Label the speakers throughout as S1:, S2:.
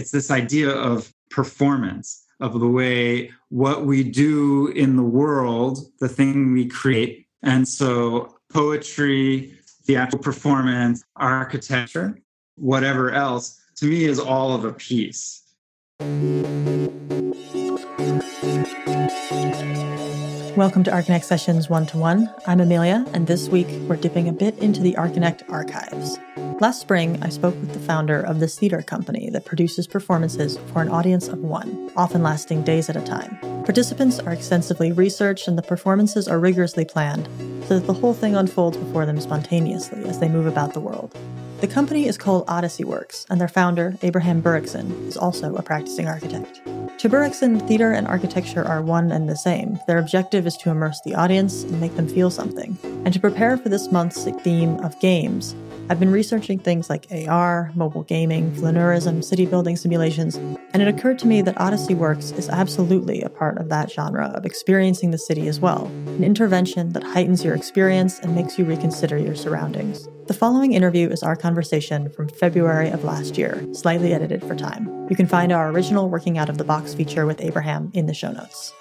S1: It's this idea of performance, of the way what we do in the world, the thing we create. And so poetry, theatrical performance, architecture, whatever else, to me is all of a piece.
S2: Welcome to Archinect Sessions One to One. I'm Amelia, and this week we're dipping a bit into the Archinect archives. Last spring, I spoke with the founder of this theater company that produces performances for an audience of one, often lasting days at a time. Participants are extensively researched, and the performances are rigorously planned so that the whole thing unfolds before them spontaneously as they move about the world. The company is called Odyssey Works, and their founder, Abraham Burickson, is also a practicing architect. Burickson, theater and architecture are one and the same. Their objective is to immerse the audience and make them feel something. And to prepare for this month's theme of games, I've been researching things like AR, mobile gaming, flaneurism, city building simulations, and it occurred to me that Odyssey Works is absolutely a part of that genre of experiencing the city as well, an intervention that heightens your experience and makes you reconsider your surroundings. The following interview is our conversation from February of last year, slightly edited for time. You can find our original Working Out of the Box feature with Abraham in the show notes.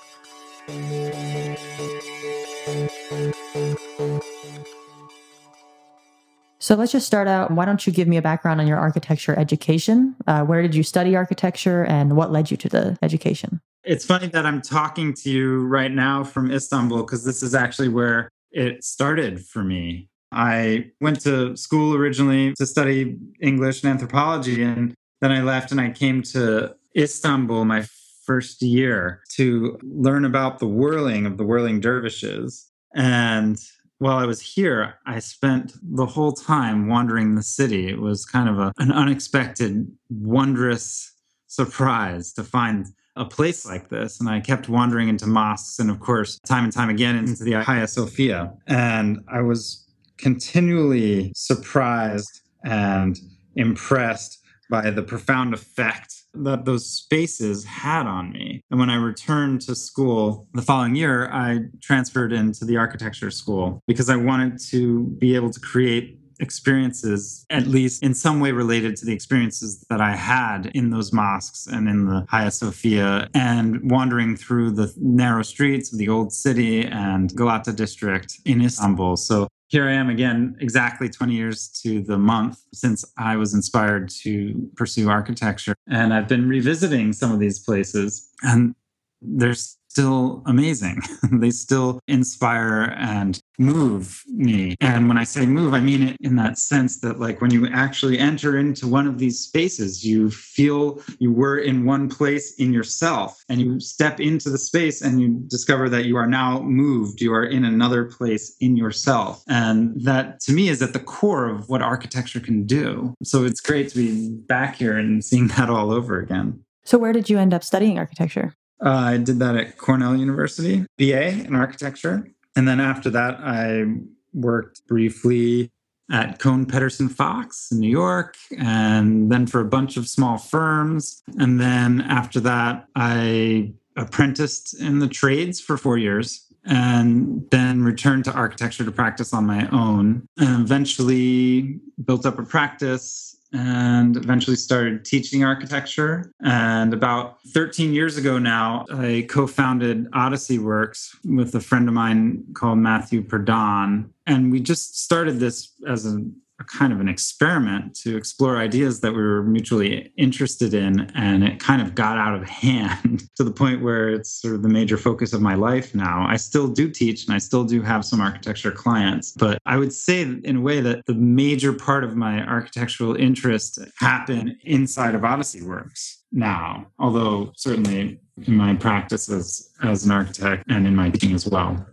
S2: So let's just start out. Why don't you give me a background on your architecture education? Uh, where did you study architecture and what led you to the education?
S1: It's funny that I'm talking to you right now from Istanbul because this is actually where it started for me. I went to school originally to study English and anthropology, and then I left and I came to Istanbul my first year to learn about the whirling of the whirling dervishes. And while I was here, I spent the whole time wandering the city. It was kind of a, an unexpected, wondrous surprise to find a place like this. And I kept wandering into mosques and, of course, time and time again into the Hagia Sophia. And I was continually surprised and impressed by the profound effect that those spaces had on me. And when I returned to school the following year, I transferred into the architecture school because I wanted to be able to create experiences, at least in some way related to the experiences that I had in those mosques and in the Hagia Sophia and wandering through the narrow streets of the old city and Galata district in Istanbul. So here I am again, exactly 20 years to the month since I was inspired to pursue architecture. And I've been revisiting some of these places, and there's still amazing. they still inspire and move me. And when I say move, I mean it in that sense that, like, when you actually enter into one of these spaces, you feel you were in one place in yourself, and you step into the space and you discover that you are now moved. You are in another place in yourself. And that to me is at the core of what architecture can do. So it's great to be back here and seeing that all over again.
S2: So, where did you end up studying architecture?
S1: Uh, I did that at Cornell University, BA in architecture. And then after that, I worked briefly at Kohn Pedersen Fox in New York, and then for a bunch of small firms. And then after that, I apprenticed in the trades for four years and then returned to architecture to practice on my own and eventually built up a practice and eventually started teaching architecture. And about 13 years ago now, I co founded Odyssey Works with a friend of mine called Matthew Purdon. And we just started this as a a kind of an experiment to explore ideas that we were mutually interested in. And it kind of got out of hand to the point where it's sort of the major focus of my life now. I still do teach and I still do have some architecture clients, but I would say in a way that the major part of my architectural interest happen inside of Odyssey Works now, although certainly in my practice as, as an architect and in my teaching as well.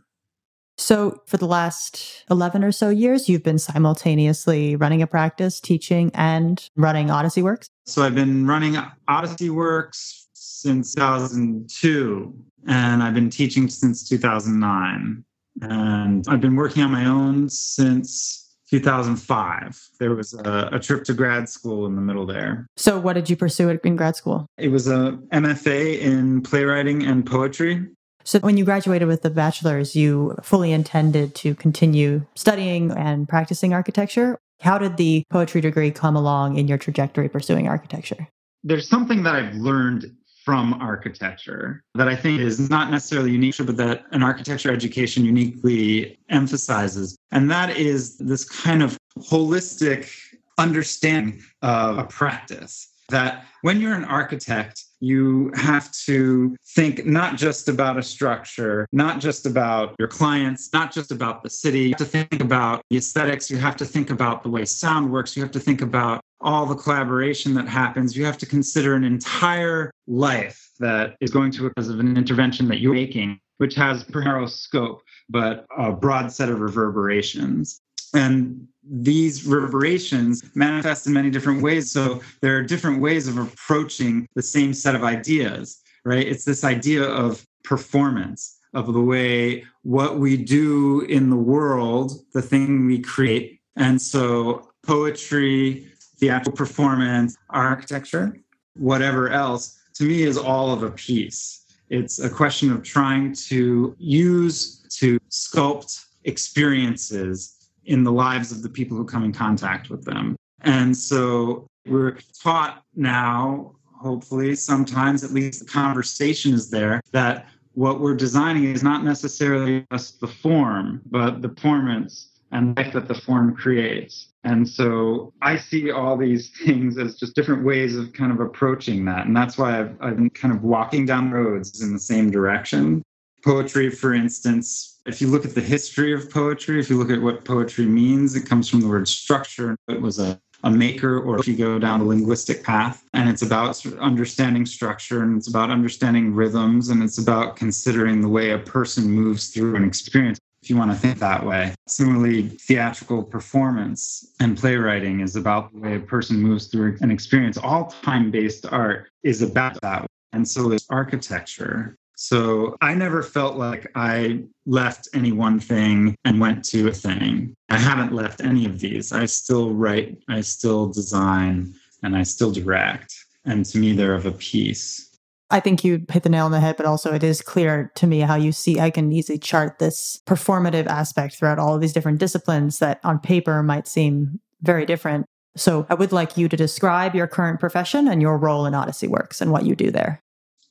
S2: So, for the last 11 or so years, you've been simultaneously running a practice, teaching, and running Odyssey Works?
S1: So, I've been running Odyssey Works since 2002, and I've been teaching since 2009. And I've been working on my own since 2005. There was a, a, trip to grad school in the middle there.
S2: So, what did you pursue in grad school?
S1: It was a MFA in playwriting and poetry.
S2: So, when you graduated with the bachelor's, you fully intended to continue studying and practicing architecture. How did the poetry degree come along in your trajectory pursuing architecture?
S1: there's something that I've learned from architecture that I think is not necessarily unique, but that an architecture education uniquely emphasizes. And that is this kind of holistic understanding of a practice. That when you're an architect, you have to think not just about a structure, not just about your clients, not just about the city. You have to think about the aesthetics. You have to think about the way sound works. You have to think about all the collaboration that happens. You have to consider an entire life that is going to because of an intervention that you're making, which has narrow scope, but a broad set of reverberations. And these reverberations manifest in many different ways. So there are different ways of approaching the same set of ideas, right? It's this idea of performance, of the way what we do in the world, the thing we create. And so poetry, theatrical performance, architecture, whatever else, to me is all of a piece. It's a question of trying to use to sculpt experiences in the lives of the people who come in contact with them. And so we're taught now, hopefully, sometimes at least the conversation is there that what we're designing is not necessarily just the form, but the performance and life that the form creates. And so I see all these things as just different ways of kind of approaching that. And that's why I've, I've been kind of walking down roads in the same direction. Poetry, for instance, if you look at the history of poetry, if you look at what poetry means, it comes from the word structure. It was a, a maker, or if you go down the linguistic path, and it's about understanding structure and it's about understanding rhythms and it's about considering the way a person moves through an experience if you want to think that way. Similarly, theatrical performance and playwriting is about the way a person moves through an experience. All time based art is about that. And so is architecture. So I never felt like I left any one thing and went to a thing. I haven't left any of these. I still write, I still design, and I still direct. And to me, they're of a piece.
S2: I think you hit the nail on the head, but also it is clear to me how you see I can easily chart this performative aspect throughout all of these different disciplines that on paper might seem very different. So I would like you to describe your current profession and your role in Odyssey Works and what you do there.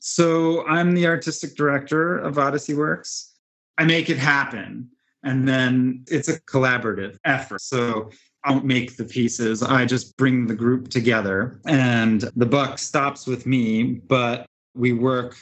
S1: So I'm the artistic director of Odyssey Works. I make it happen. And then it's a collaborative effort. So I don't make the pieces. I just bring the group together and the buck stops with me, but we work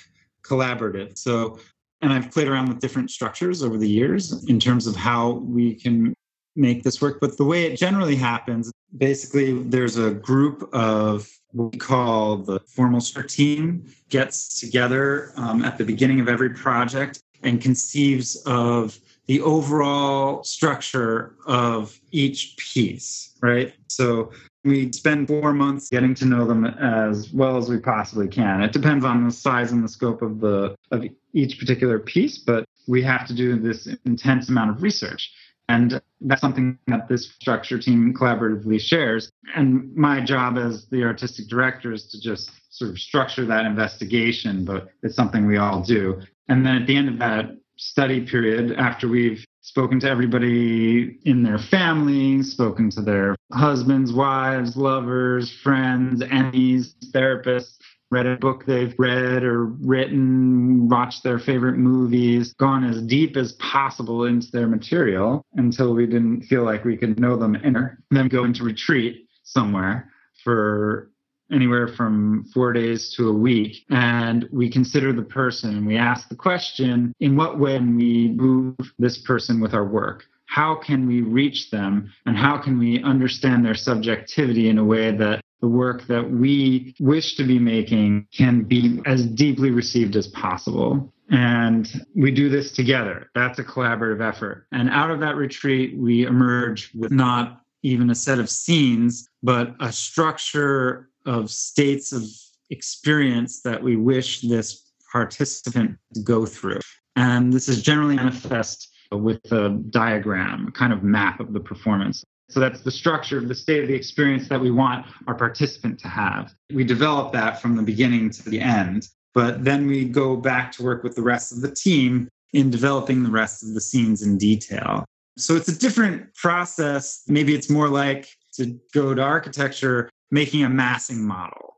S1: collaborative. So, and I've played around with different structures over the years in terms of how we can make this work. But the way it generally happens, basically, there's a group of we call the formal start team gets together um, at the beginning of every project and conceives of the overall structure of each piece, right? So we spend four months getting to know them as well as we possibly can. It depends on the size and the scope of the of each particular piece, but we have to do this intense amount of research. And that's something that this structure team collaboratively shares. And my job as the artistic director is to just sort of structure that investigation, but it's something we all do. And then at the end of that study period, after we've spoken to everybody in their family, spoken to their husbands, wives, lovers, friends, enemies, therapists, read a book they've read or written, watched their favorite movies, gone as deep as possible into their material until we didn't feel like we could know them inner, then go into retreat somewhere for anywhere from four days to a week. And we consider the person and we ask the question in what way can we move this person with our work? How can we reach them? And how can we understand their subjectivity in a way that the work that we wish to be making can be as deeply received as possible. And we do this together. That's a collaborative effort. And out of that retreat, we emerge with not even a set of scenes, but a structure of states of experience that we wish this participant to go through. And this is generally manifest with a diagram, a kind of map of the performance. So that's the structure of the state of the experience that we want our participant to have. We develop that from the beginning to the end, but then we go back to work with the rest of the team in developing the rest of the scenes in detail. So it's a different process. Maybe it's more like to go to architecture, making a massing model.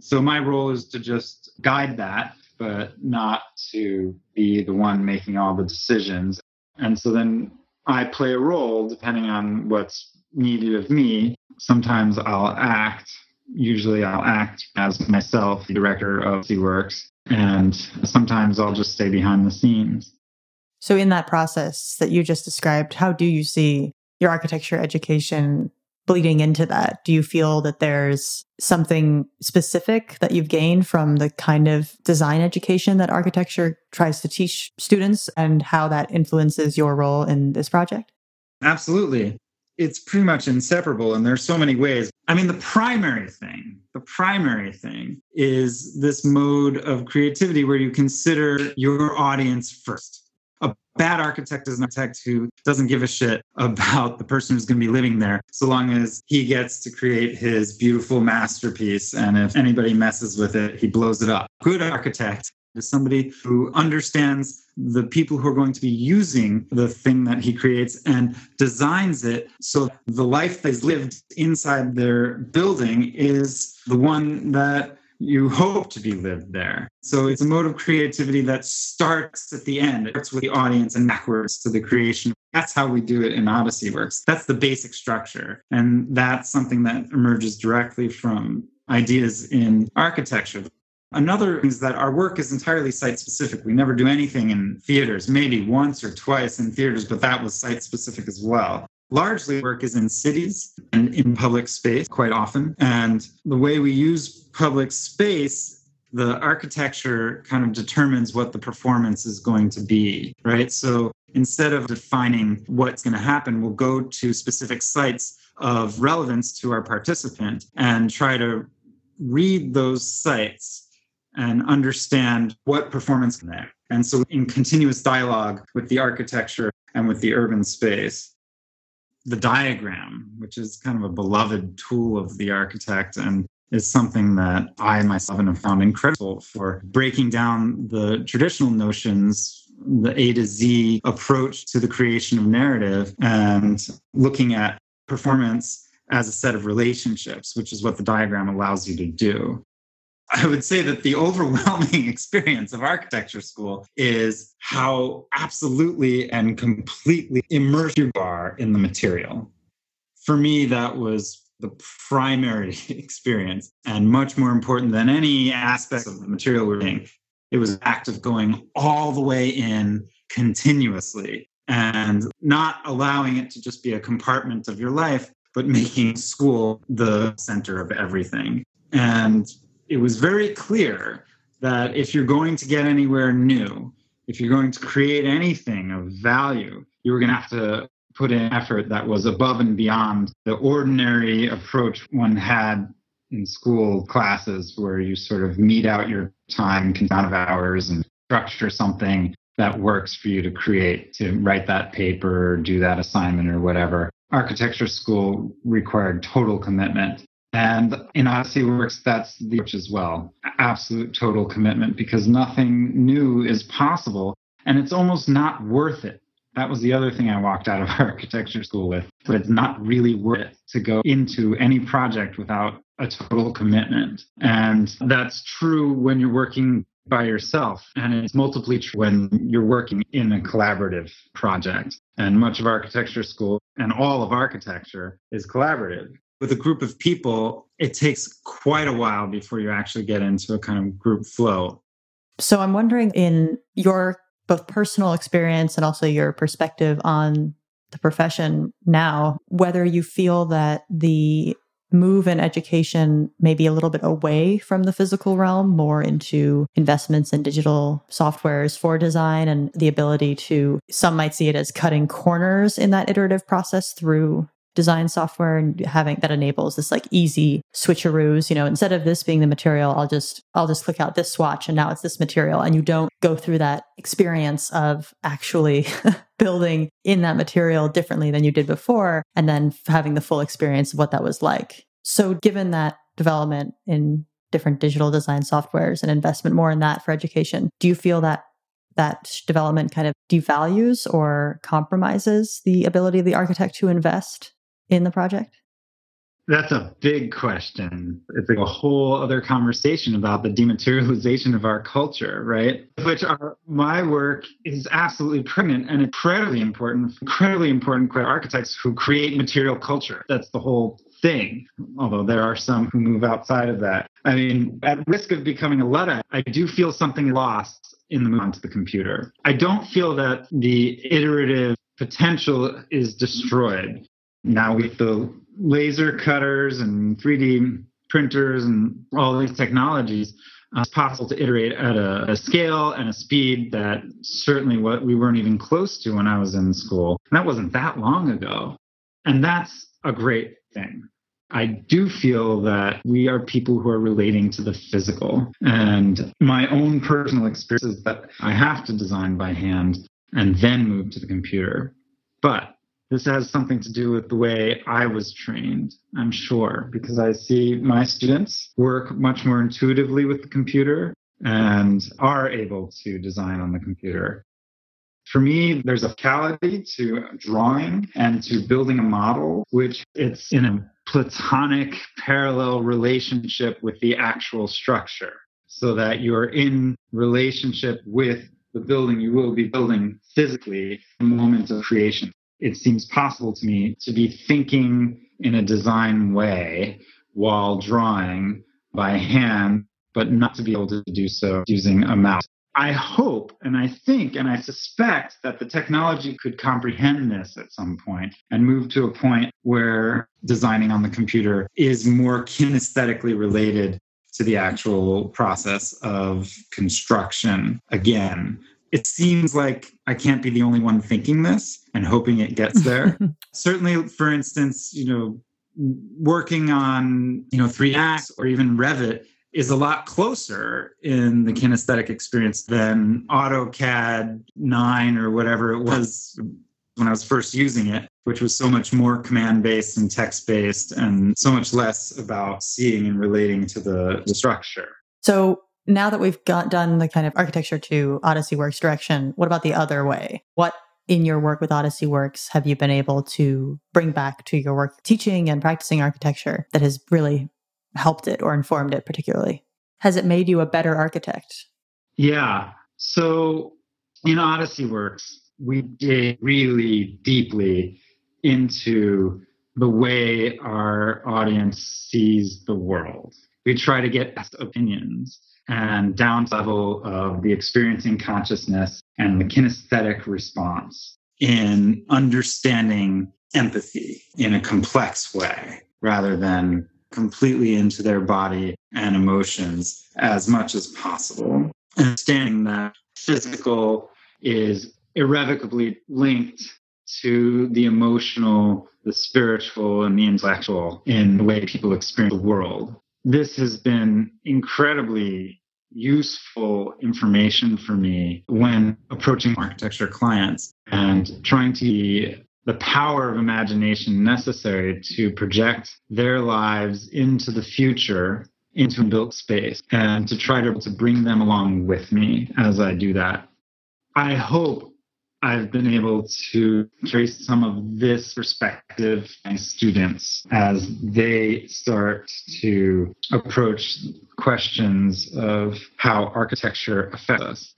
S1: So my role is to just guide that, but not to be the one making all the decisions. And so then I play a role depending on what's needed of me. Sometimes I'll act. Usually I'll act as myself, the director of the works. And sometimes I'll just stay behind the scenes.
S2: So, in that process that you just described, how do you see your architecture education bleeding into that? Do you feel that there's something specific that you've gained from the kind of design education that architecture tries to teach students and how that influences your role in this project?
S1: Absolutely. It's pretty much inseparable, and there's so many ways. I mean, the primary thing, the primary thing is this mode of creativity where you consider your audience first bad architect is an architect who doesn't give a shit about the person who's going to be living there so long as he gets to create his beautiful masterpiece and if anybody messes with it he blows it up. Good architect is somebody who understands the people who are going to be using the thing that he creates and designs it so the life they've lived inside their building is the one that you hope to be lived there. So it's a mode of creativity that starts at the end. It starts with the audience and backwards to the creation. That's how we do it in Odyssey Works. That's the basic structure. And that's something that emerges directly from ideas in architecture. Another is that our work is entirely site specific. We never do anything in theaters, maybe once or twice in theaters, but that was site specific as well. Largely, work is in cities and in public space quite often. And the way we use public space, the architecture kind of determines what the performance is going to be, right? So instead of defining what's going to happen, we'll go to specific sites of relevance to our participant and try to read those sites and understand what performance can there. And so in continuous dialogue with the architecture and with the urban space the diagram, which is kind of a beloved tool of the architect and is something that I myself have found incredible for breaking down the traditional notions, the A to Z approach to the creation of narrative and looking at performance as a set of relationships, which is what the diagram allows you to do. I would say that the overwhelming experience of architecture school is how absolutely and completely immersed you are in the material. For me, that was the primary experience and much more important than any aspect of the material we're doing. It was an act of going all the way in continuously and not allowing it to just be a compartment of your life, but making school the center of everything. And it was very clear that if you're going to get anywhere new, if you're going to create anything of value, you were going to have to put in effort that was above and beyond the ordinary approach one had in school classes where you sort of meet out your time, count of hours, and structure something that works for you to create, to write that paper, or do that assignment, or whatever. Architecture school required total commitment and in Odyssey Works, that's the approach as well. Absolute total commitment because nothing new is possible and it's almost not worth it. That was the other thing I walked out of architecture school with. But it's not really worth it to go into any project without a total commitment. And that's true when you're working by yourself. And it's multiply true when you're working in a collaborative project. And much of architecture school and all of architecture is collaborative with a group of people, it takes quite a while before you actually get into a kind of group flow.
S2: So I'm wondering in your both personal experience and also your perspective on the profession now, whether you feel that the move in education maybe a little bit away from the physical realm, more into investments in digital softwares for design and the ability to, some might see it as cutting corners in that iterative process through design software and having that enables this like easy switcheroos you know instead of this being the material i'll just i'll just click out this swatch and now it's this material. And you don't go through that experience of actually building in that material differently than you did before and then having the full experience of what that was like. So given that development in different digital design softwares and investment more in that for education do you feel that that development kind of devalues or compromises the ability of the architect to invest in the project?
S1: That's a big question. It's like a whole other conversation about the dematerialization of our culture, right? Which my work is absolutely pregnant and incredibly important, incredibly important for architects who create material culture. That's the whole thing, although there are some who move outside of that. I mean, at risk of becoming a Luddite, I do feel something lost in the move onto the computer. I don't feel that the iterative potential is destroyed. Now with the laser cutters and 3D printers and all these technologies, uh, it's possible to iterate at a, a, scale and a speed that certainly what we weren't even close to when I was in school. And that wasn't that long ago. And that's a great thing. I do feel that we are people who are relating to the physical. And my own personal experience is that I have to design by hand and then move to the computer. But this has something to do with the way I was trained, I'm sure, because I see my students work much more intuitively with the computer and are able to design on the computer. For me, there's a quality to drawing and to building a model, which it's in a platonic parallel relationship with the actual structure so that you're in relationship with the building you will be building physically in the moment of creation it seems possible to me to be thinking in a design way while drawing by hand, but not to be able to do so using a mouse. I hope and I think and I suspect that the technology could comprehend this at some point and move to a point where designing on the computer is more kinesthetically related to the actual process of construction again it seems like I can't be the only one thinking this and hoping it gets there. Certainly, for instance, you know, working on, you know, 3ds or even Revit is a lot closer in the kinesthetic experience than AutoCAD 9 or whatever it was when I was first using it, which was so much more command based and text based and so much less about seeing and relating to the, the structure.
S2: So, now that we've got done the kind of architecture to Odyssey Works direction, what about the other way? What in your work with Odyssey Works have you been able to bring back to your work teaching and practicing architecture that has really helped it or informed it particularly? Has it made you a better architect?
S1: Yeah. So in Odyssey Works, we dig really deeply into the way our audience sees the world. We try to get best opinions and down level of the experiencing consciousness and the kinesthetic response in understanding empathy in a complex way rather than completely into their body and emotions as much as possible. Understanding that physical is irrevocably linked to the emotional, the spiritual, and the intellectual in the way people experience the world this has been incredibly useful information for me when approaching architecture clients and trying to the power of imagination necessary to project their lives into the future into a built space and to try to, to bring them along with me as I do that. I hope I've been able to trace some of this perspective my students as they start to approach questions of how architecture affects us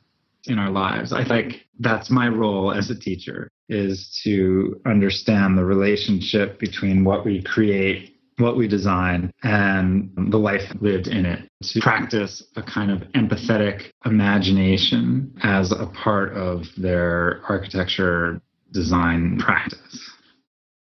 S1: in our lives. I think that's my role as a teacher is to understand the relationship between what we create what we design and the life lived in it to practice a kind of empathetic imagination as a part of their architecture design practice.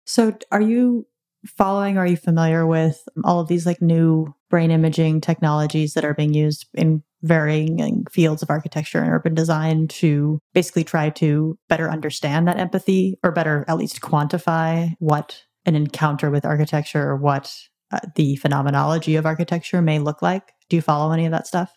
S2: So, are you following, are you familiar with all of these like new brain imaging technologies that are being used in varying fields of architecture and urban design to basically try to better understand that empathy or better at least quantify what an encounter with architecture or what uh, the phenomenology of architecture may look like? Do you follow any of that stuff?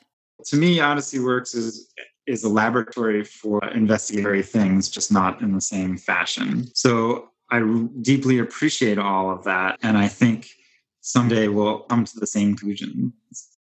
S1: To me, Odyssey Works is is a laboratory for investigatory things, just not in the same fashion. So I deeply appreciate all of that, and I think someday we'll come to the same conclusion.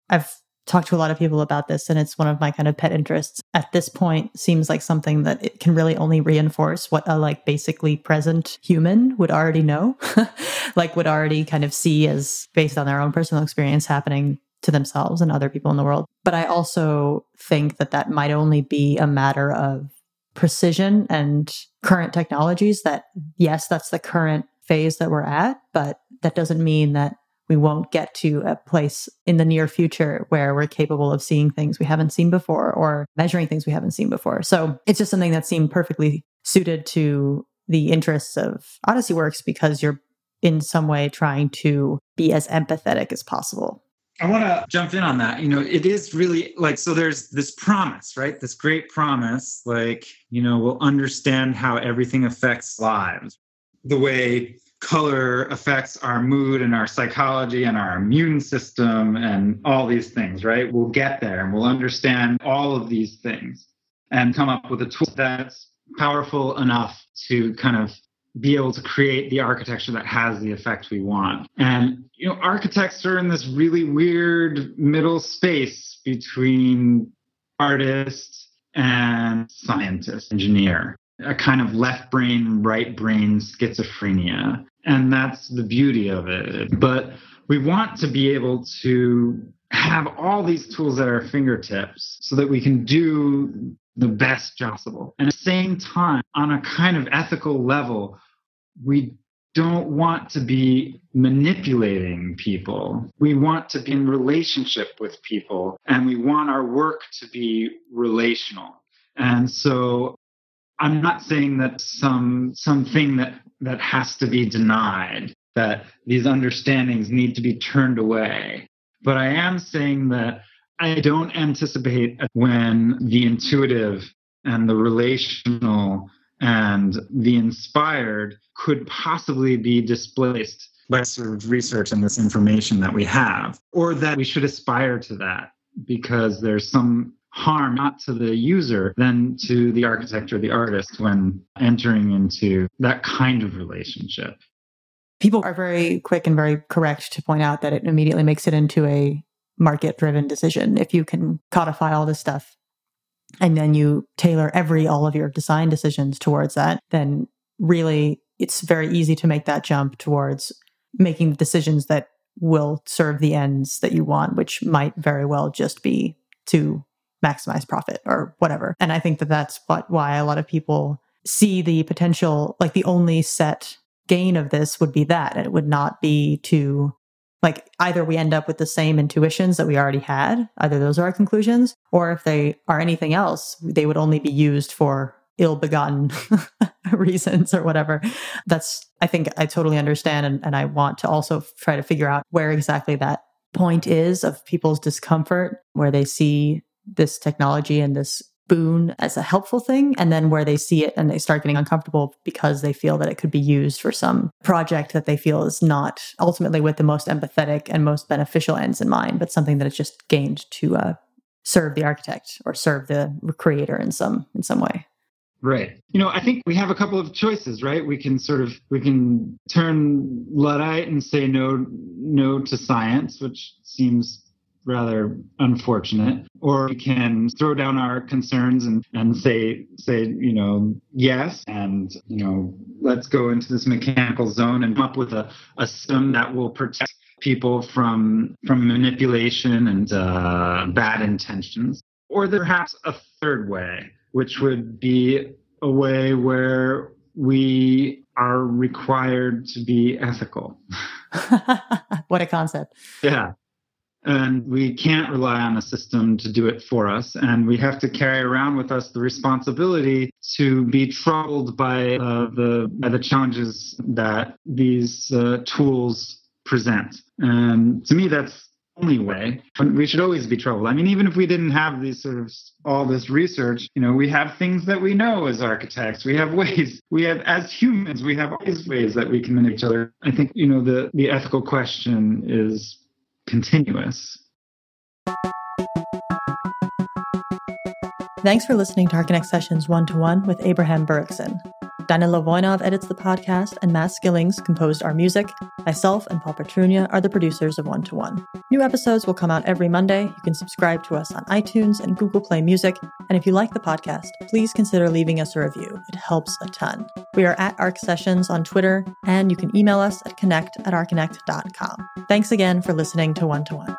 S2: I've talked to a lot of people about this and it's one of my kind of pet interests. At this point seems like something that it can really only reinforce what a like basically present human would already know. like would already kind of see as based on their own personal experience happening to themselves and other people in the world. But I also think that that might only be a matter of precision and current technologies that yes, that's the current phase that we're at, but that doesn't mean that we won't get to a place in the near future where we're capable of seeing things we haven't seen before or measuring things we haven't seen before. So it's just something that seemed perfectly suited to the interests of Odyssey Works because you're in some way trying to be as empathetic as possible.
S1: I want to jump in on that. You know, it is really like, so there's this promise, right? This great promise, like, you know, we'll understand how everything affects lives. The way color affects our mood and our psychology and our immune system and all these things, right? We'll get there and we'll understand all of these things and come up with a tool that's powerful enough to kind of be able to create the architecture that has the effect we want. And you know, architects are in this really weird middle space between artist and scientist, engineer, a kind of left brain, right brain schizophrenia. And that's the beauty of it. But we want to be able to have all these tools at our fingertips so that we can do the best possible. And at the same time, on a kind of ethical level, we don't want to be manipulating people. We want to be in relationship with people and we want our work to be relational. And so I'm not saying that some something that that has to be denied, that these understandings need to be turned away. But I am saying that I don't anticipate when the intuitive and the relational and the inspired could possibly be displaced by sort of research and this information that we have, or that we should aspire to that because there's some harm not to the user than to the architect or the artist when entering into that kind of relationship.
S2: People are very quick and very correct to point out that it immediately makes it into a market driven decision. If you can codify all this stuff and then you tailor every all of your design decisions towards that, then really it's very easy to make that jump towards making the decisions that will serve the ends that you want, which might very well just be to maximize profit or whatever. And I think that that's what, why a lot of people see the potential, like the only set gain of this would be that. And it would not be to like either we end up with the same intuitions that we already had, either those are our conclusions, or if they are anything else, they would only be used for ill begotten reasons or whatever. That's, I think I totally understand. And, and I want to also try to figure out where exactly that point is of people's discomfort, where they see this technology and this boon as a helpful thing and then where they see it and they start getting uncomfortable because they feel that it could be used for some project that they feel is not ultimately with the most empathetic and most beneficial ends in mind but something that is just gained to uh, serve the architect or serve the creator in some in some way
S1: Right. You know, I think we have a couple of choices, right? We can sort of we can turn Luddite and say no no to science, which seems rather unfortunate. Or we can throw down our concerns and, and say say you know yes and you know let's go into this mechanical zone and come up with a, a system that will protect people from from manipulation and uh, bad intentions. Or perhaps a third way which would be a way where we are required to be ethical.
S2: What a concept.
S1: Yeah and we can't rely on a system to do it for us. And we have to carry around with us the responsibility to be troubled by uh, the by the challenges that these uh, tools present. And to me that's only way. We should always be troubled. I mean even if we didn't have these sort of all this research you know we have things that we know as architects. We have ways. We have as humans we have these ways that we can manipulate each other. I think you know the the ethical question is continuous.
S2: Thanks for listening to Archinect Sessions one to one with Abraham Burickson. Danila Voinov edits the podcast, and Matt Skillings composed our music. Myself and Paul Petrunia are the producers of One to One. New episodes will come out every Monday. You can subscribe to us on iTunes and Google Play Music. And if you like the podcast, please consider leaving us a review. It helps a ton. We are at ARC Sessions on Twitter, and you can email us at connect at archinect.com. Thanks again for listening to One to One.